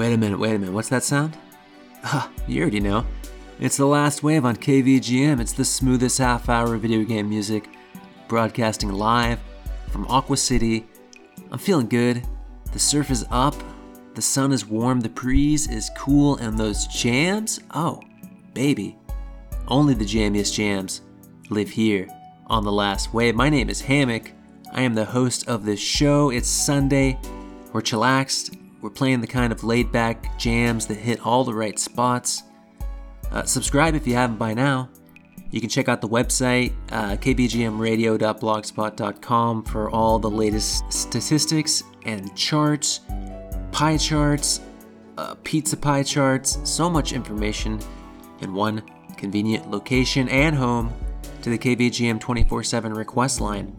Wait a minute, wait a minute, what's that sound? Ah, you already know. It's the last wave on KVGM. It's the smoothest half hour of video game music, broadcasting live from Aqua City. I'm feeling good. The surf is up, the sun is warm, the breeze is cool, and those jams? Oh, baby. Only the jammiest jams live here on the last wave. My name is Hammock. I am the host of this show. It's Sunday. We're chillaxed. We're playing the kind of laid back jams that hit all the right spots. Uh, subscribe if you haven't by now. You can check out the website, uh, kvgmradio.blogspot.com, for all the latest statistics and charts, pie charts, uh, pizza pie charts, so much information in one convenient location and home to the KVGM 24 7 request line.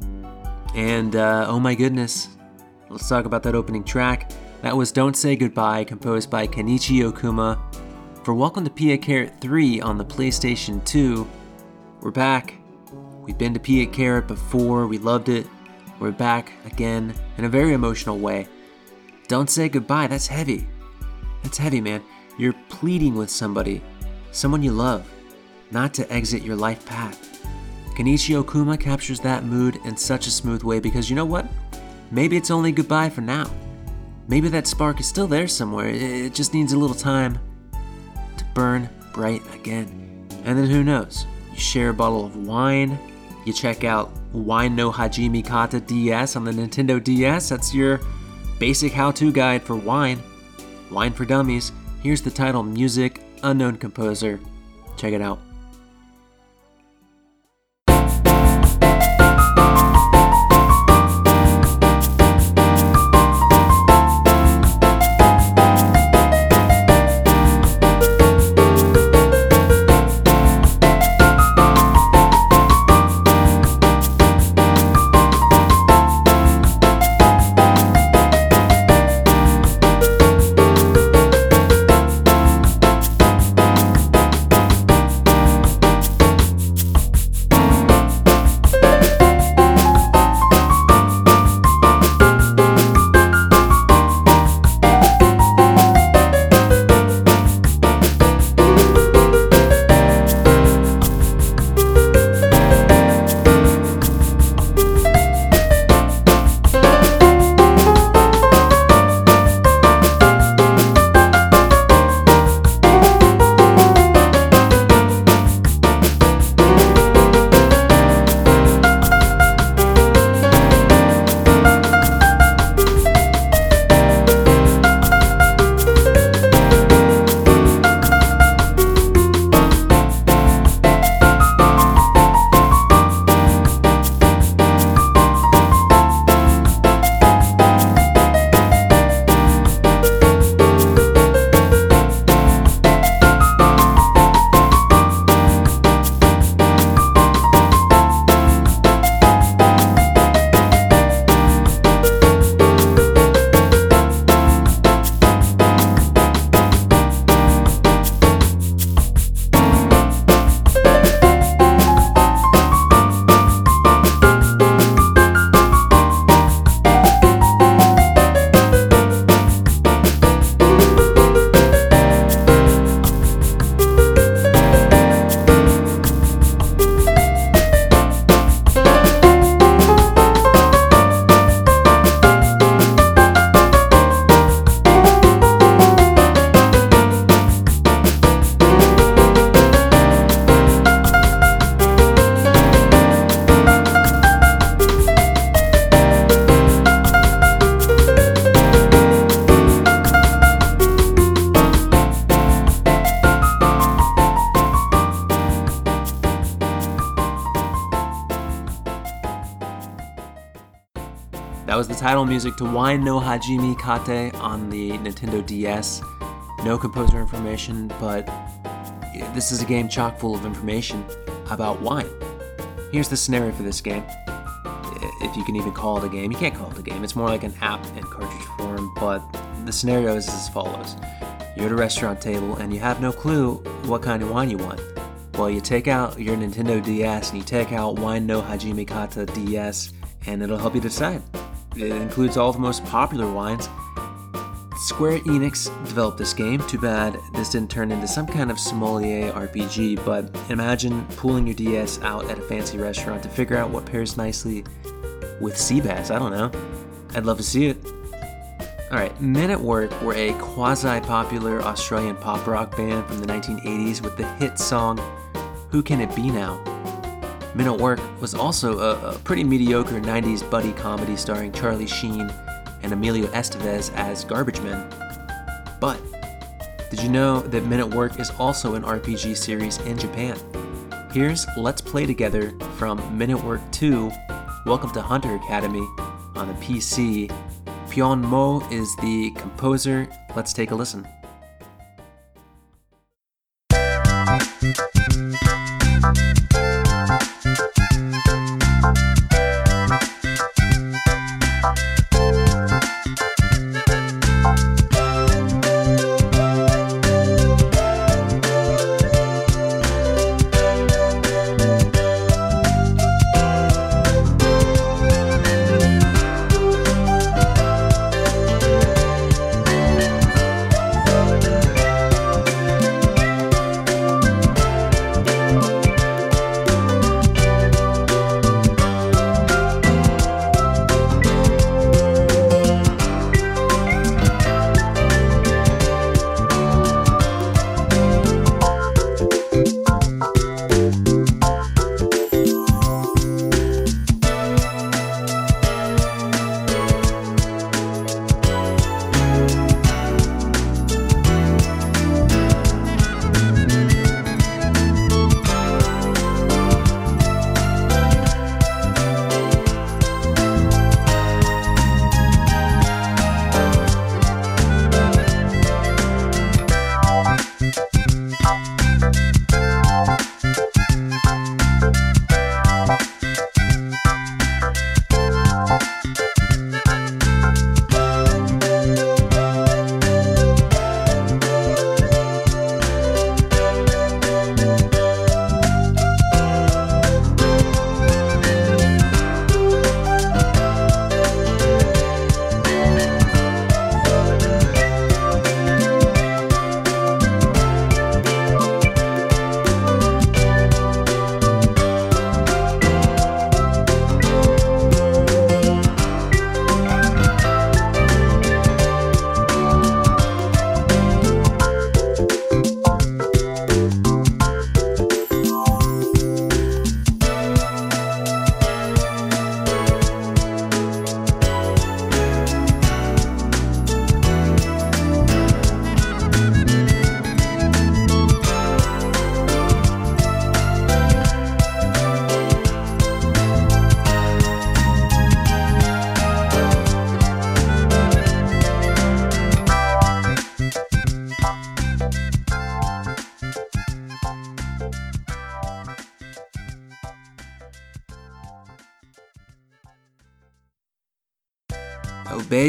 And uh, oh my goodness, let's talk about that opening track. That was Don't Say Goodbye, composed by Kenichi Okuma for Welcome to Pia Carrot 3 on the PlayStation 2. We're back. We've been to Pia Carrot before, we loved it. We're back again in a very emotional way. Don't say goodbye, that's heavy. That's heavy, man. You're pleading with somebody, someone you love, not to exit your life path. Kenichi Okuma captures that mood in such a smooth way because you know what? Maybe it's only goodbye for now. Maybe that spark is still there somewhere, it just needs a little time to burn bright again. And then who knows? You share a bottle of wine, you check out Wine no Hajime Kata DS on the Nintendo DS. That's your basic how to guide for wine. Wine for Dummies. Here's the title Music, Unknown Composer. Check it out. Title music to Wine no Hajime Kata on the Nintendo DS. No composer information, but this is a game chock full of information about wine. Here's the scenario for this game. If you can even call it a game, you can't call it a game. It's more like an app in cartridge form, but the scenario is as follows You're at a restaurant table and you have no clue what kind of wine you want. Well, you take out your Nintendo DS and you take out Wine no Hajime Kata DS, and it'll help you decide. It includes all the most popular wines. Square Enix developed this game. Too bad this didn't turn into some kind of sommelier RPG, but imagine pulling your DS out at a fancy restaurant to figure out what pairs nicely with sea bass. I don't know. I'd love to see it. Alright, Men at Work were a quasi popular Australian pop rock band from the 1980s with the hit song Who Can It Be Now? Men at Work was also a, a pretty mediocre 90s buddy comedy starring Charlie Sheen and Emilio Estevez as garbage men. But did you know that Men at Work is also an RPG series in Japan? Here's Let's Play Together from Men at Work 2 Welcome to Hunter Academy on the PC. Pyeon Mo is the composer. Let's take a listen.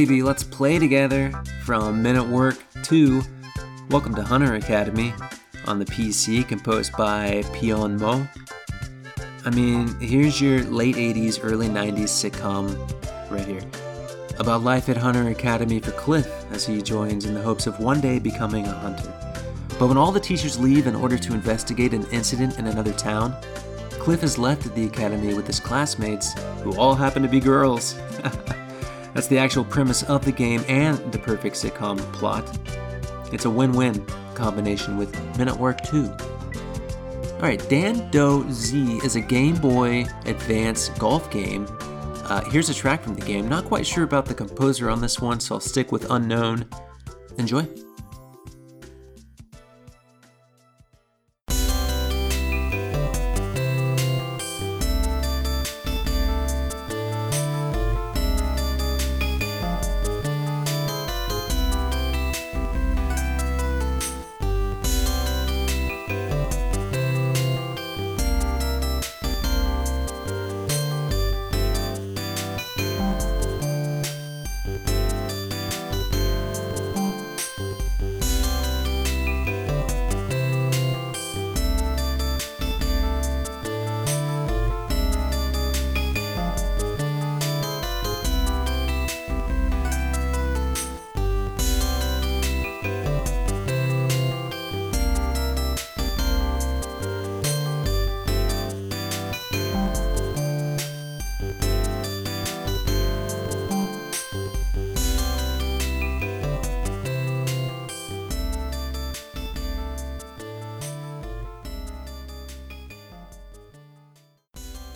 Baby, let's play together from Men at Work 2. Welcome to Hunter Academy on the PC, composed by Pyeon Mo. I mean, here's your late 80s, early 90s sitcom right here about life at Hunter Academy for Cliff as he joins in the hopes of one day becoming a hunter. But when all the teachers leave in order to investigate an incident in another town, Cliff is left at the academy with his classmates, who all happen to be girls. That's the actual premise of the game and the perfect sitcom plot. It's a win win combination with Men at Work 2. Alright, Dan Do Z is a Game Boy Advance golf game. Uh, here's a track from the game. Not quite sure about the composer on this one, so I'll stick with unknown. Enjoy.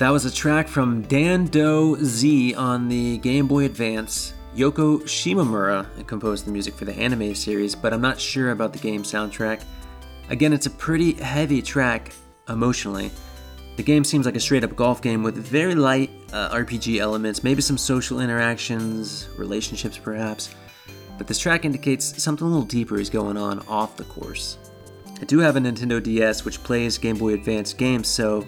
That was a track from Dan Do Z on the Game Boy Advance. Yoko Shimomura composed the music for the anime series, but I'm not sure about the game soundtrack. Again, it's a pretty heavy track emotionally. The game seems like a straight up golf game with very light uh, RPG elements, maybe some social interactions, relationships perhaps. But this track indicates something a little deeper is going on off the course. I do have a Nintendo DS which plays Game Boy Advance games, so,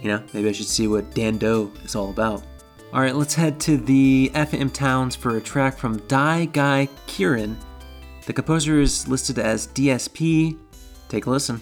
you know, maybe I should see what Dan Do is all about. Alright, let's head to the FM Towns for a track from Dai Guy Kirin. The composer is listed as DSP. Take a listen.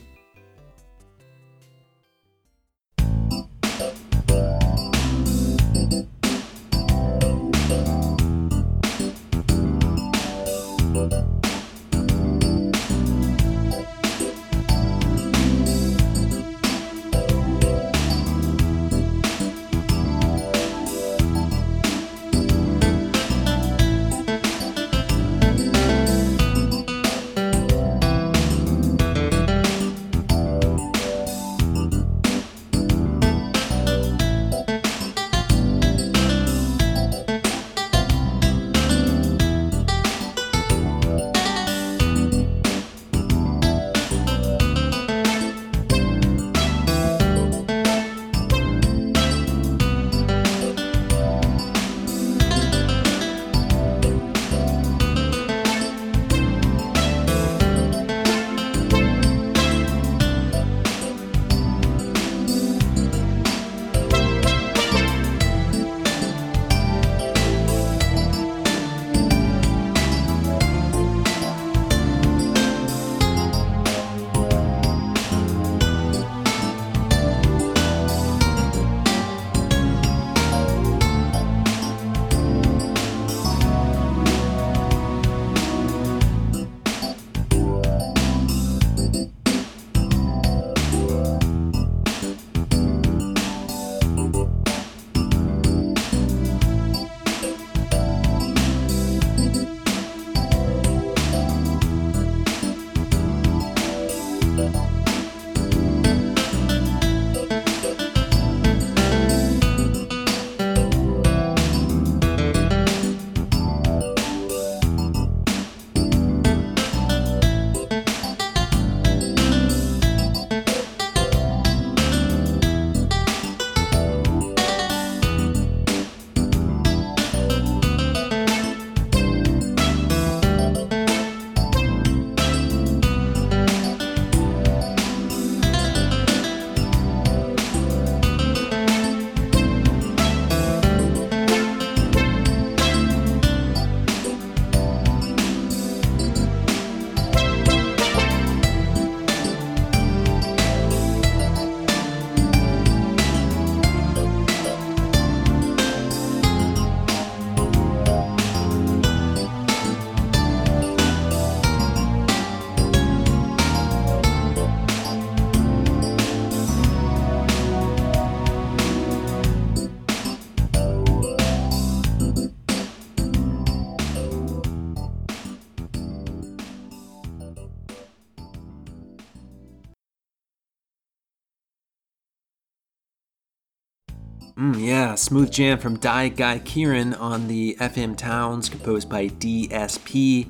Smooth jam from Dai Guy Kieran on the FM Towns, composed by DSP.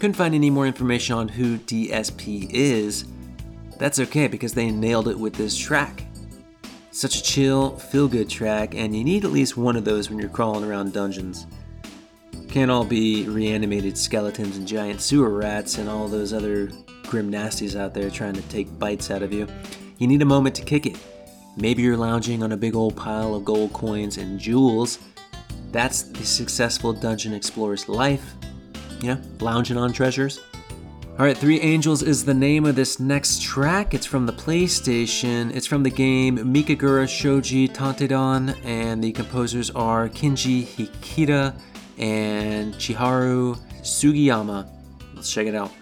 Couldn't find any more information on who DSP is. That's okay because they nailed it with this track. Such a chill, feel good track, and you need at least one of those when you're crawling around dungeons. Can't all be reanimated skeletons and giant sewer rats and all those other grim nasties out there trying to take bites out of you. You need a moment to kick it Maybe you're lounging on a big old pile of gold coins and jewels. That's the successful dungeon explorer's life. You know, lounging on treasures. Alright, Three Angels is the name of this next track. It's from the PlayStation. It's from the game Mikagura Shojo Tanteidan, and the composers are Kinji Hikita and Chiharu Sugiyama. Let's check it out.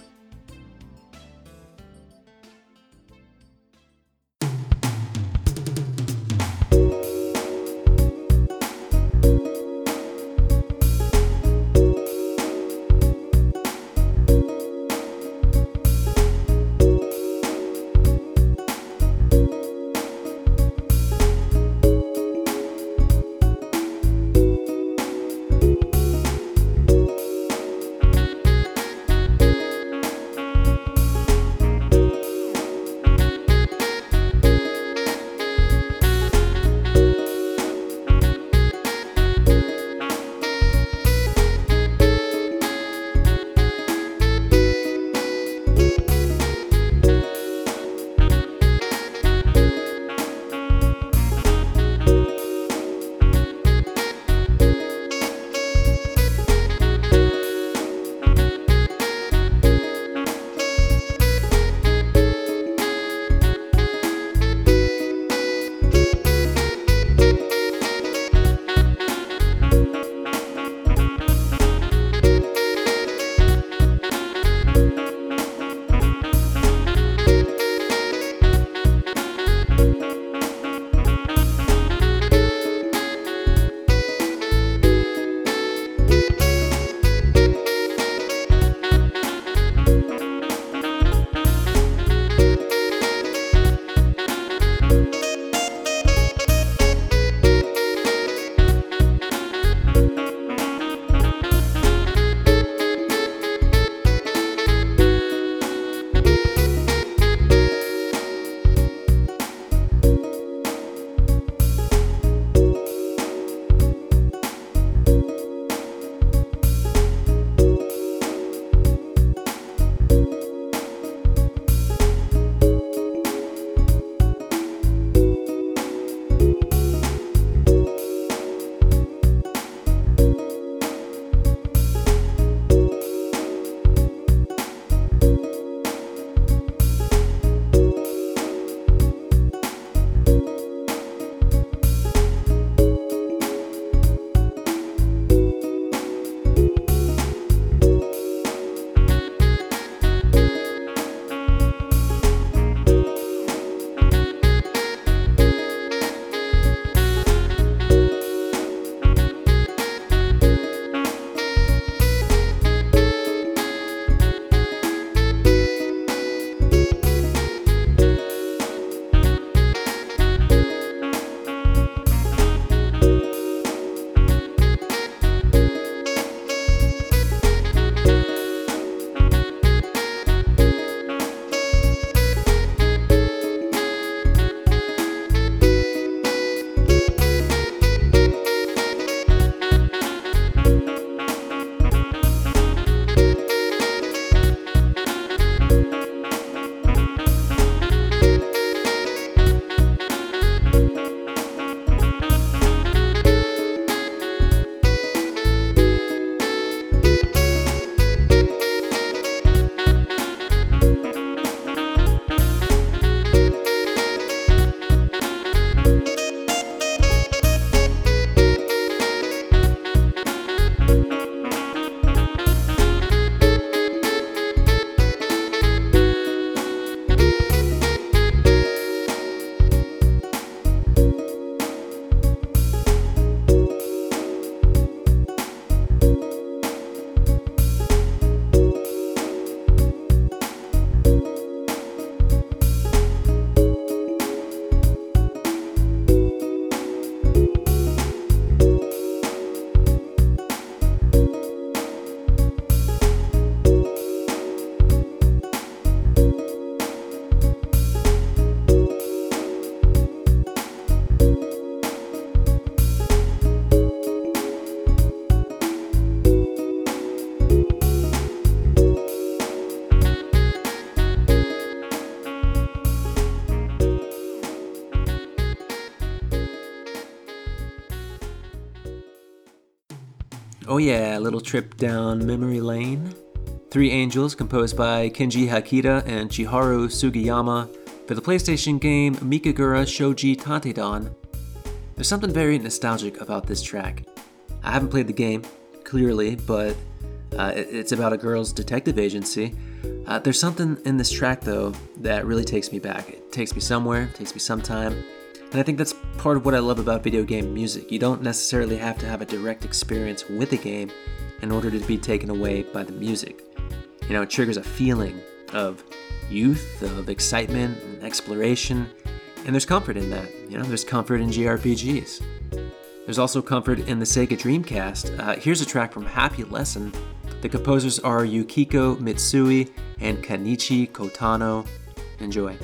Oh yeah, little trip down memory lane. Three Angels, composed by Kenji Hakita and Chiharu Sugiyama, for the PlayStation game Mikagura Shojo Tanteidan. There's something very nostalgic about this track. I haven't played the game, clearly, but uh, it's about a girl's detective agency. Uh, there's something in this track, though, that really takes me back. It takes me somewhere, takes me sometime. And I think that's part of what I love about video game music. You don't necessarily have to have a direct experience with a game in order to be taken away by the music. You know, it triggers a feeling of youth, of excitement, and exploration, and there's comfort in that. You know, there's comfort in JRPGs. There's also comfort in the Sega Dreamcast. Uh, here's a track from Happy Lesson. The composers are Yukiko Mitsui and Kenichi Kotano. Enjoy.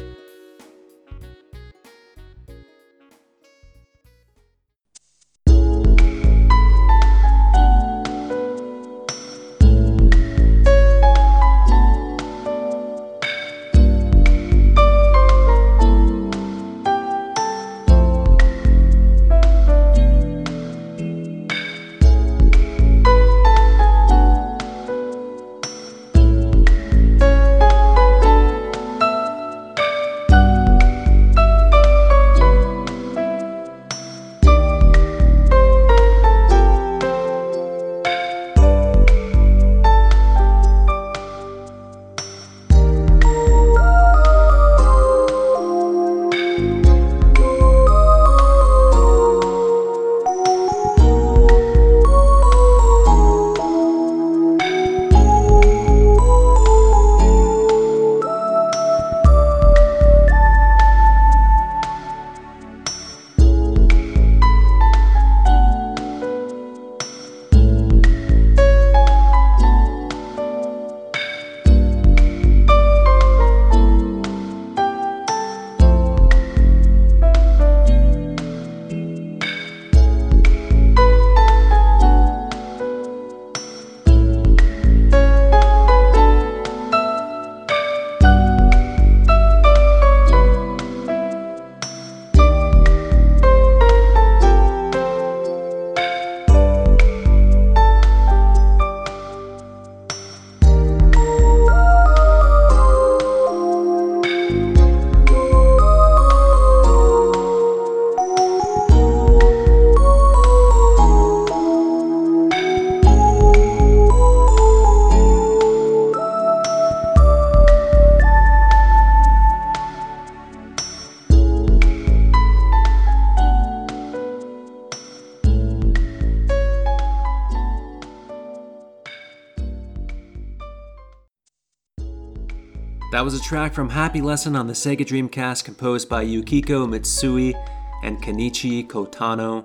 That was a track from Happy Lesson on the Sega Dreamcast composed by Yukiko Mitsui and Kenichi Kotano.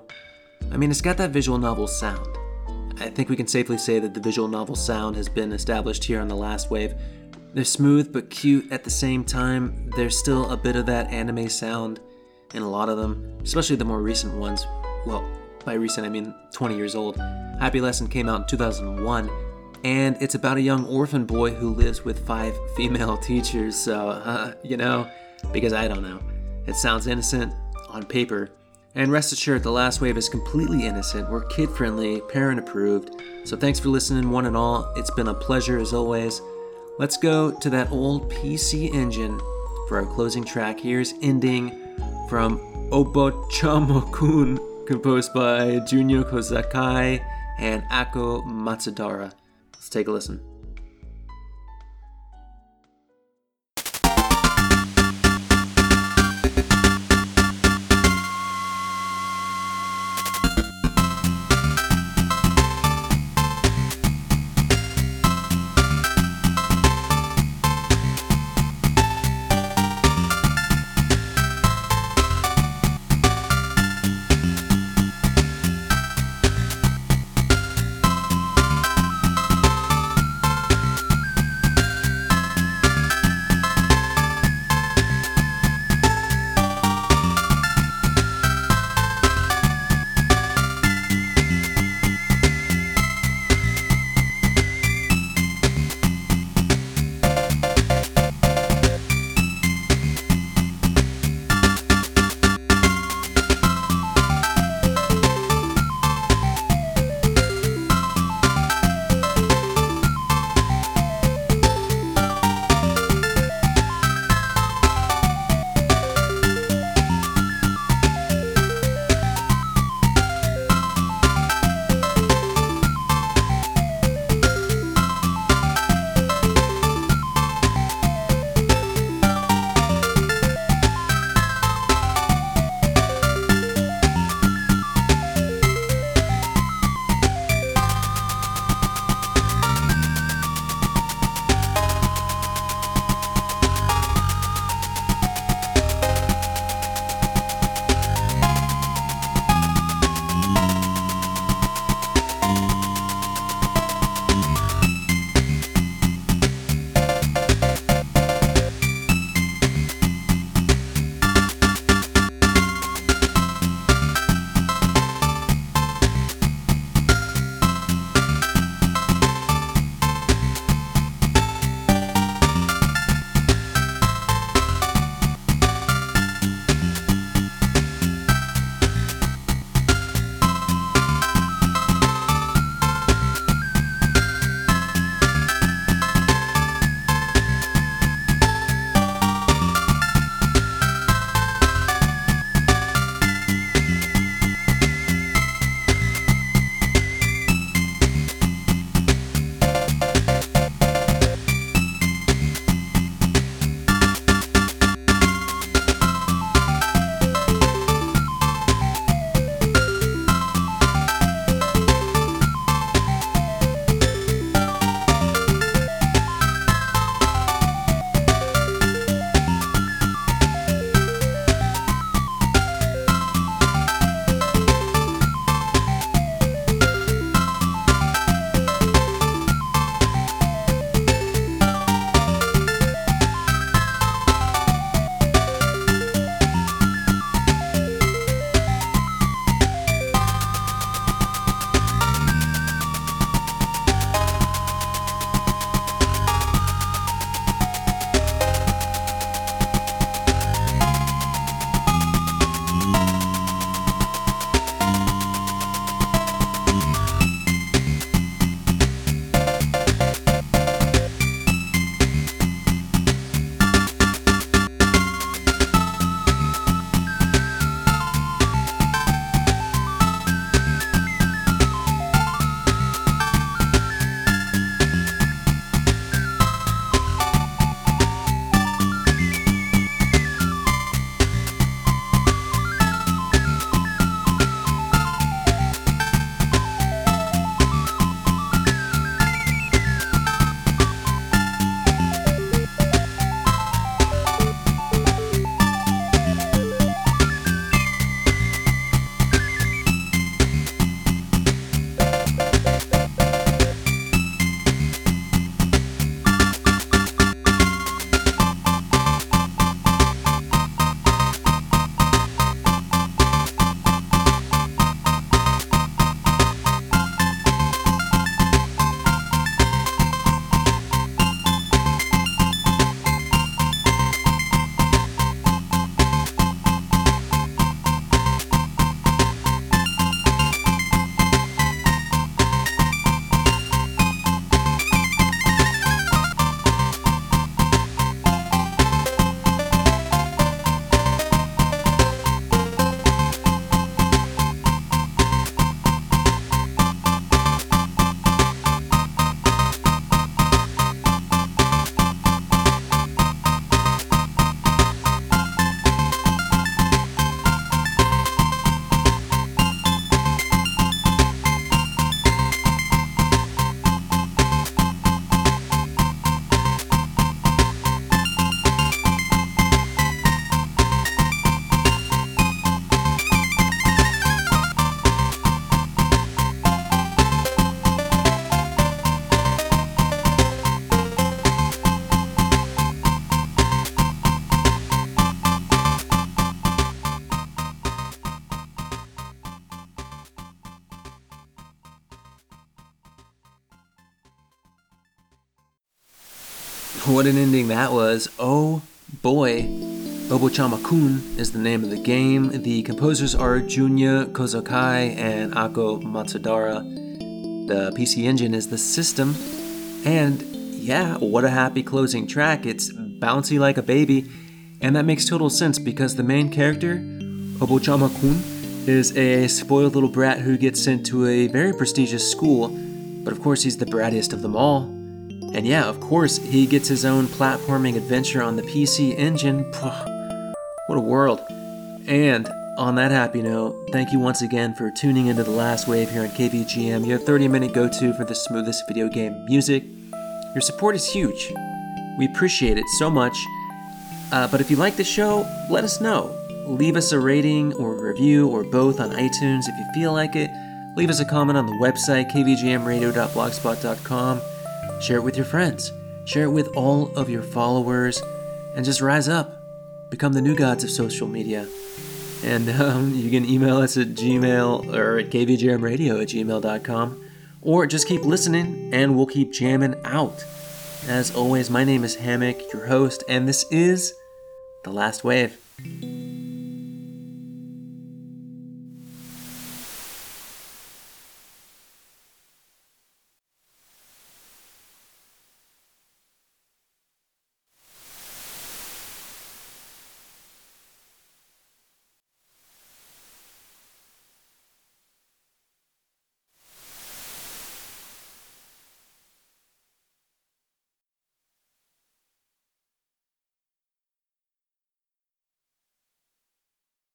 I mean, it's got that visual novel sound. I think we can safely say that the visual novel sound has been established here on the last wave. They're smooth but cute at the same time. There's still a bit of that anime sound in a lot of them, especially the more recent ones. Well, by recent I mean 20 years old. Happy Lesson came out in 2001 and it's about a young orphan boy who lives with five female teachers. So, uh, you know, because I don't know. It sounds innocent on paper. And rest assured, the last wave is completely innocent. We're kid friendly, parent approved. So, thanks for listening, one and all. It's been a pleasure as always. Let's go to that old PC engine for our closing track. Here's Ending from Obocchama-kun, composed by Junyo Kozakai and Ako Matsudara. Let's take a listen. What an ending that was. Oh boy. Obocchama-kun is the name of the game. The composers are Junya Kozakai and Ako Matsudara. The PC Engine is the system. And yeah, what a happy closing track. It's bouncy like a baby. And that makes total sense because the main character, Obocchama-kun, is a spoiled little brat who gets sent to a very prestigious school. But of course, he's the brattiest of them all. And yeah, of course, he gets his own platforming adventure on the PC Engine. What a world. And on that happy note, thank you once again for tuning into The Last Wave here on KVGM, your 30 minute go to for the smoothest video game music. Your support is huge. We appreciate it so much. Uh, but if you like the show, let us know. Leave us a rating or review or both on iTunes if you feel like it. Leave us a comment on the website, kvgmradio.blogspot.com. Share it with your friends. Share it with all of your followers. And just rise up become the new gods of social media. And um, you can email us at gmail or at kvgmradio at gmail.com. Or just keep listening and we'll keep jamming out. As always, my name is Hammock, your host, and this is The Last Wave.